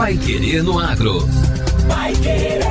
Pai Querer no Agro. Pai Querer.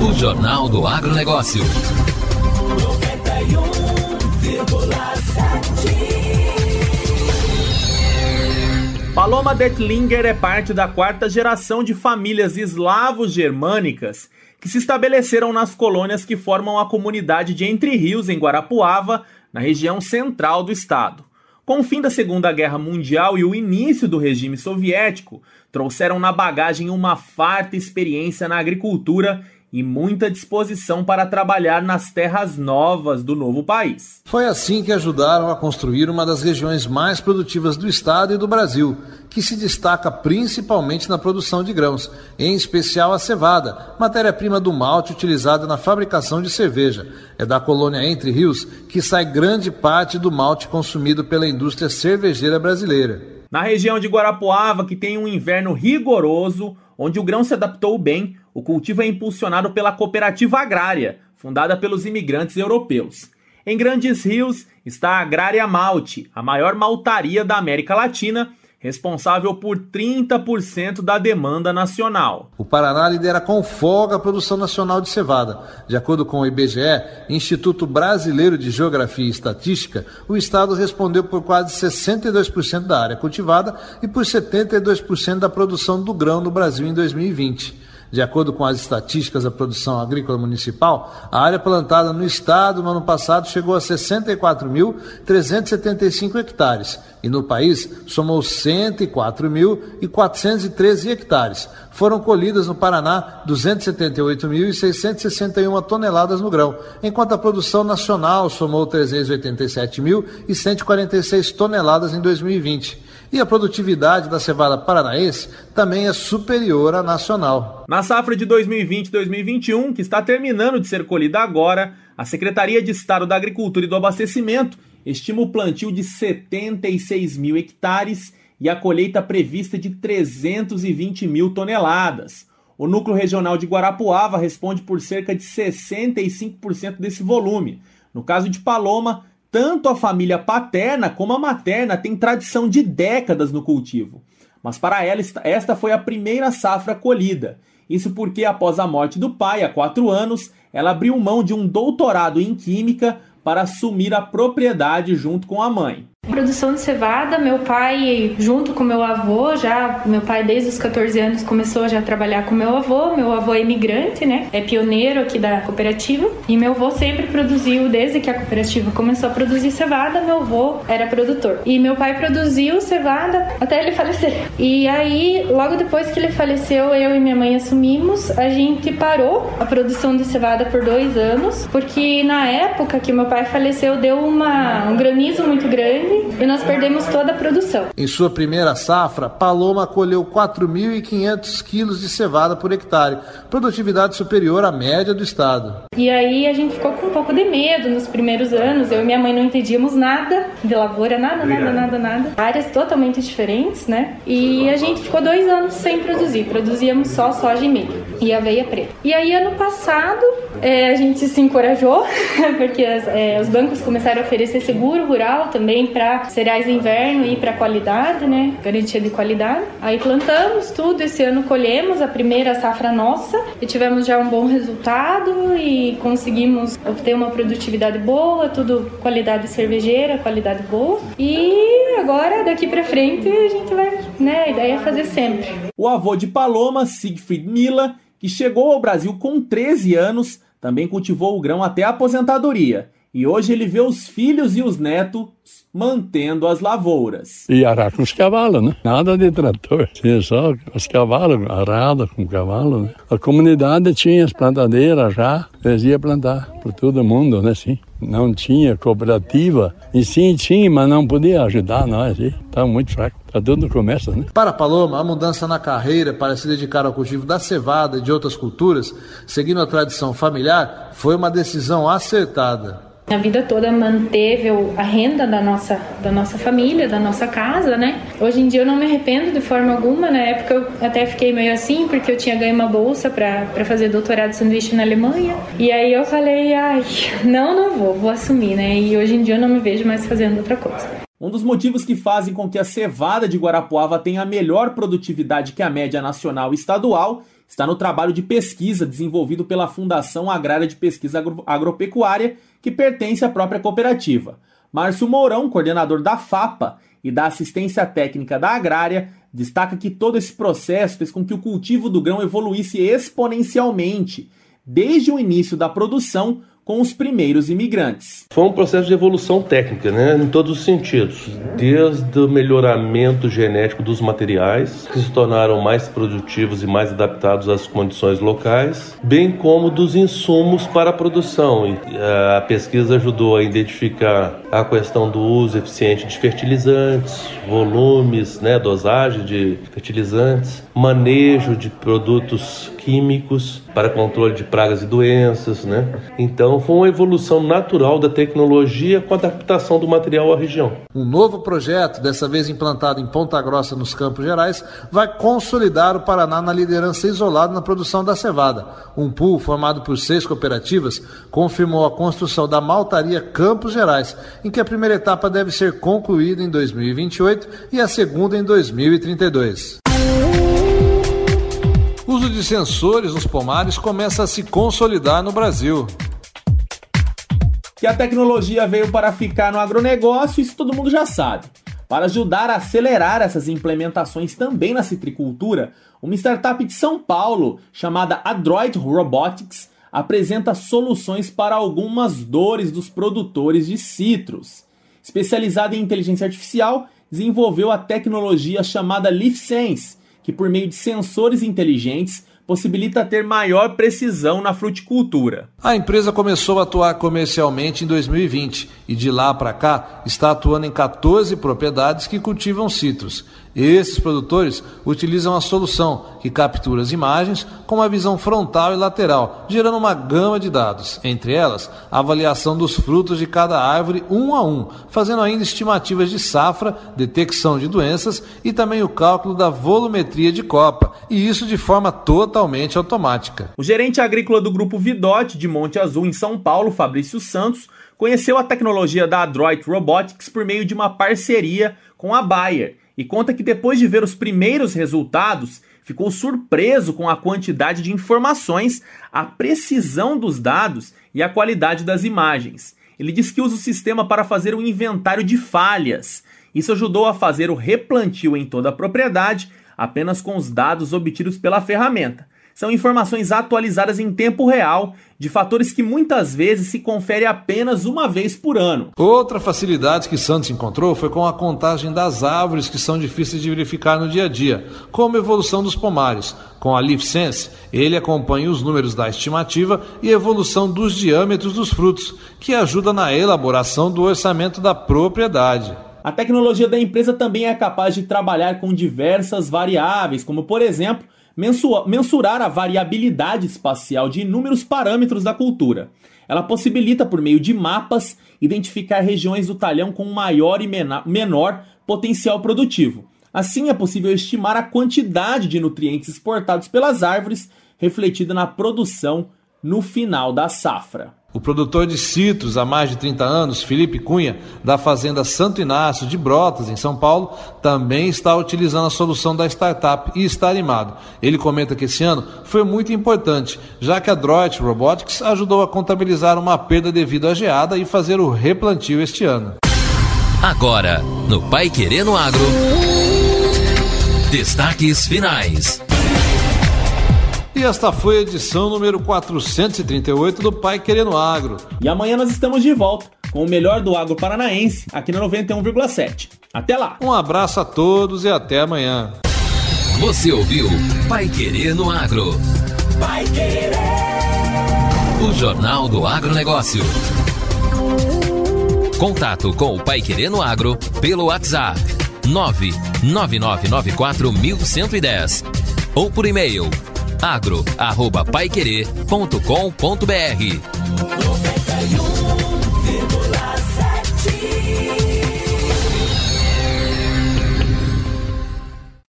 O Jornal do Agronegócio. 91,7. Paloma Detlinger é parte da quarta geração de famílias eslavo-germânicas que se estabeleceram nas colônias que formam a comunidade de Entre Rios, em Guarapuava, na região central do estado. Com o fim da Segunda Guerra Mundial e o início do regime soviético, trouxeram na bagagem uma farta experiência na agricultura e muita disposição para trabalhar nas terras novas do novo país. Foi assim que ajudaram a construir uma das regiões mais produtivas do estado e do Brasil, que se destaca principalmente na produção de grãos, em especial a cevada, matéria-prima do malte utilizada na fabricação de cerveja. É da colônia Entre Rios que sai grande parte do malte consumido pela indústria cervejeira brasileira. Na região de Guarapuava, que tem um inverno rigoroso, onde o grão se adaptou bem, o cultivo é impulsionado pela cooperativa agrária, fundada pelos imigrantes europeus. Em Grandes Rios está a Agrária Malte, a maior maltaria da América Latina, responsável por 30% da demanda nacional. O Paraná lidera com folga a produção nacional de cevada. De acordo com o IBGE, Instituto Brasileiro de Geografia e Estatística, o estado respondeu por quase 62% da área cultivada e por 72% da produção do grão no Brasil em 2020. De acordo com as estatísticas da produção agrícola municipal, a área plantada no estado no ano passado chegou a 64.375 hectares e no país somou 104.413 hectares. Foram colhidas no Paraná 278.661 toneladas no grão, enquanto a produção nacional somou 387.146 toneladas em 2020. E a produtividade da cevada paranaense também é superior à nacional. Na safra de 2020-2021, que está terminando de ser colhida agora, a Secretaria de Estado da Agricultura e do Abastecimento estima o plantio de 76 mil hectares e a colheita prevista de 320 mil toneladas. O núcleo regional de Guarapuava responde por cerca de 65% desse volume. No caso de Paloma, tanto a família paterna como a materna têm tradição de décadas no cultivo. Mas para ela, esta foi a primeira safra colhida. Isso porque, após a morte do pai, há quatro anos, ela abriu mão de um doutorado em Química para assumir a propriedade junto com a mãe. Produção de cevada, meu pai, junto com meu avô, já, meu pai desde os 14 anos começou já a trabalhar com meu avô. Meu avô é imigrante, né? É pioneiro aqui da cooperativa. E meu avô sempre produziu, desde que a cooperativa começou a produzir cevada, meu avô era produtor. E meu pai produziu cevada até ele falecer. E aí, logo depois que ele faleceu, eu e minha mãe assumimos, a gente parou a produção de cevada por dois anos, porque na época que meu pai faleceu, deu uma, um granizo muito grande e nós perdemos toda a produção. Em sua primeira safra, Paloma colheu 4.500 quilos de cevada por hectare, produtividade superior à média do estado. E aí a gente ficou com um pouco de medo nos primeiros anos. Eu e minha mãe não entendíamos nada de lavoura, nada, nada, nada, nada. Áreas totalmente diferentes, né? E a gente ficou dois anos sem produzir. Produzíamos só soja e milho e aveia preta. E aí ano passado é, a gente se encorajou porque as, é, os bancos começaram a oferecer seguro rural também para cereais inverno e para qualidade, né? Garantia de qualidade. Aí plantamos tudo, esse ano colhemos a primeira safra nossa e tivemos já um bom resultado e conseguimos obter uma produtividade boa, tudo qualidade cervejeira, qualidade boa. E agora daqui para frente a gente vai, né, a ideia é fazer sempre. O avô de Paloma, Siegfried Mila, que chegou ao Brasil com 13 anos, também cultivou o grão até a aposentadoria e hoje ele vê os filhos e os netos mantendo as lavouras. E arar com os cavalos, né? Nada de trator. Tinha só os cavalos, arado com cavalo, né? A comunidade tinha as plantadeiras já, eles iam plantar por todo mundo, né? Sim. Não tinha cooperativa. E sim, tinha, mas não podia ajudar nós. Estava muito fraco. Está no começo, né? Para Paloma, a mudança na carreira para se dedicar ao cultivo da cevada e de outras culturas, seguindo a tradição familiar, foi uma decisão acertada. A vida toda manteve a renda da nossa, da nossa família, da nossa casa, né? Hoje em dia eu não me arrependo de forma alguma. Na época eu até fiquei meio assim, porque eu tinha ganho uma bolsa para fazer doutorado de sanduíche na Alemanha. E aí eu falei, ai, não, não vou, vou assumir, né? E hoje em dia eu não me vejo mais fazendo outra coisa. Um dos motivos que fazem com que a cevada de Guarapuava tenha melhor produtividade que a média nacional e estadual está no trabalho de pesquisa desenvolvido pela Fundação Agrária de Pesquisa Agro Agropecuária, que pertence à própria cooperativa. Márcio Mourão, coordenador da FAPA e da Assistência Técnica da Agrária, destaca que todo esse processo fez com que o cultivo do grão evoluísse exponencialmente, desde o início da produção com os primeiros imigrantes. Foi um processo de evolução técnica, né, em todos os sentidos, desde o melhoramento genético dos materiais, que se tornaram mais produtivos e mais adaptados às condições locais, bem como dos insumos para a produção. Eh, a pesquisa ajudou a identificar a questão do uso eficiente de fertilizantes, volumes, né, dosagem de fertilizantes, manejo de produtos químicos para controle de pragas e doenças, né? Então foi uma evolução natural da tecnologia com a adaptação do material à região. Um novo projeto, dessa vez implantado em Ponta Grossa, nos Campos Gerais, vai consolidar o Paraná na liderança isolada na produção da cevada. Um pool formado por seis cooperativas confirmou a construção da maltaria Campos Gerais, em que a primeira etapa deve ser concluída em 2028 e a segunda em 2032 uso de sensores nos pomares começa a se consolidar no Brasil. Que a tecnologia veio para ficar no agronegócio, isso todo mundo já sabe. Para ajudar a acelerar essas implementações também na citricultura, uma startup de São Paulo chamada Adroit Robotics apresenta soluções para algumas dores dos produtores de citros. Especializada em inteligência artificial, desenvolveu a tecnologia chamada LeafSense, que, por meio de sensores inteligentes, possibilita ter maior precisão na fruticultura. A empresa começou a atuar comercialmente em 2020 e de lá para cá está atuando em 14 propriedades que cultivam citros. Esses produtores utilizam a solução que captura as imagens com uma visão frontal e lateral, gerando uma gama de dados, entre elas a avaliação dos frutos de cada árvore um a um, fazendo ainda estimativas de safra, detecção de doenças e também o cálculo da volumetria de copa, e isso de forma totalmente automática. O gerente agrícola do grupo Vidote de Monte Azul em São Paulo, Fabrício Santos, conheceu a tecnologia da Adroit Robotics por meio de uma parceria com a Bayer e conta que depois de ver os primeiros resultados, ficou surpreso com a quantidade de informações, a precisão dos dados e a qualidade das imagens. Ele diz que usa o sistema para fazer um inventário de falhas. Isso ajudou a fazer o replantio em toda a propriedade apenas com os dados obtidos pela ferramenta são informações atualizadas em tempo real de fatores que muitas vezes se confere apenas uma vez por ano. Outra facilidade que Santos encontrou foi com a contagem das árvores que são difíceis de verificar no dia a dia, como a evolução dos pomares. Com a LeafSense, ele acompanha os números da estimativa e evolução dos diâmetros dos frutos, que ajuda na elaboração do orçamento da propriedade. A tecnologia da empresa também é capaz de trabalhar com diversas variáveis, como por exemplo mensurar a variabilidade espacial de inúmeros parâmetros da cultura. Ela possibilita, por meio de mapas, identificar regiões do talhão com maior e menor potencial produtivo. Assim, é possível estimar a quantidade de nutrientes exportados pelas árvores, refletida na produção no final da safra. O produtor de citros há mais de 30 anos, Felipe Cunha, da fazenda Santo Inácio de Brotas, em São Paulo, também está utilizando a solução da startup e está animado. Ele comenta que esse ano foi muito importante, já que a Droid Robotics ajudou a contabilizar uma perda devido à geada e fazer o replantio este ano. Agora, no Pai Querendo Agro, destaques finais. E esta foi a edição número 438 do Pai Querendo Agro. E amanhã nós estamos de volta com o melhor do agro paranaense aqui na 91,7. Até lá. Um abraço a todos e até amanhã. Você ouviu Pai Querendo Agro. Pai Querer. O Jornal do Agronegócio. Contato com o Pai Querendo Agro pelo WhatsApp 999941110 ou por e-mail agro@paiquerer.com.br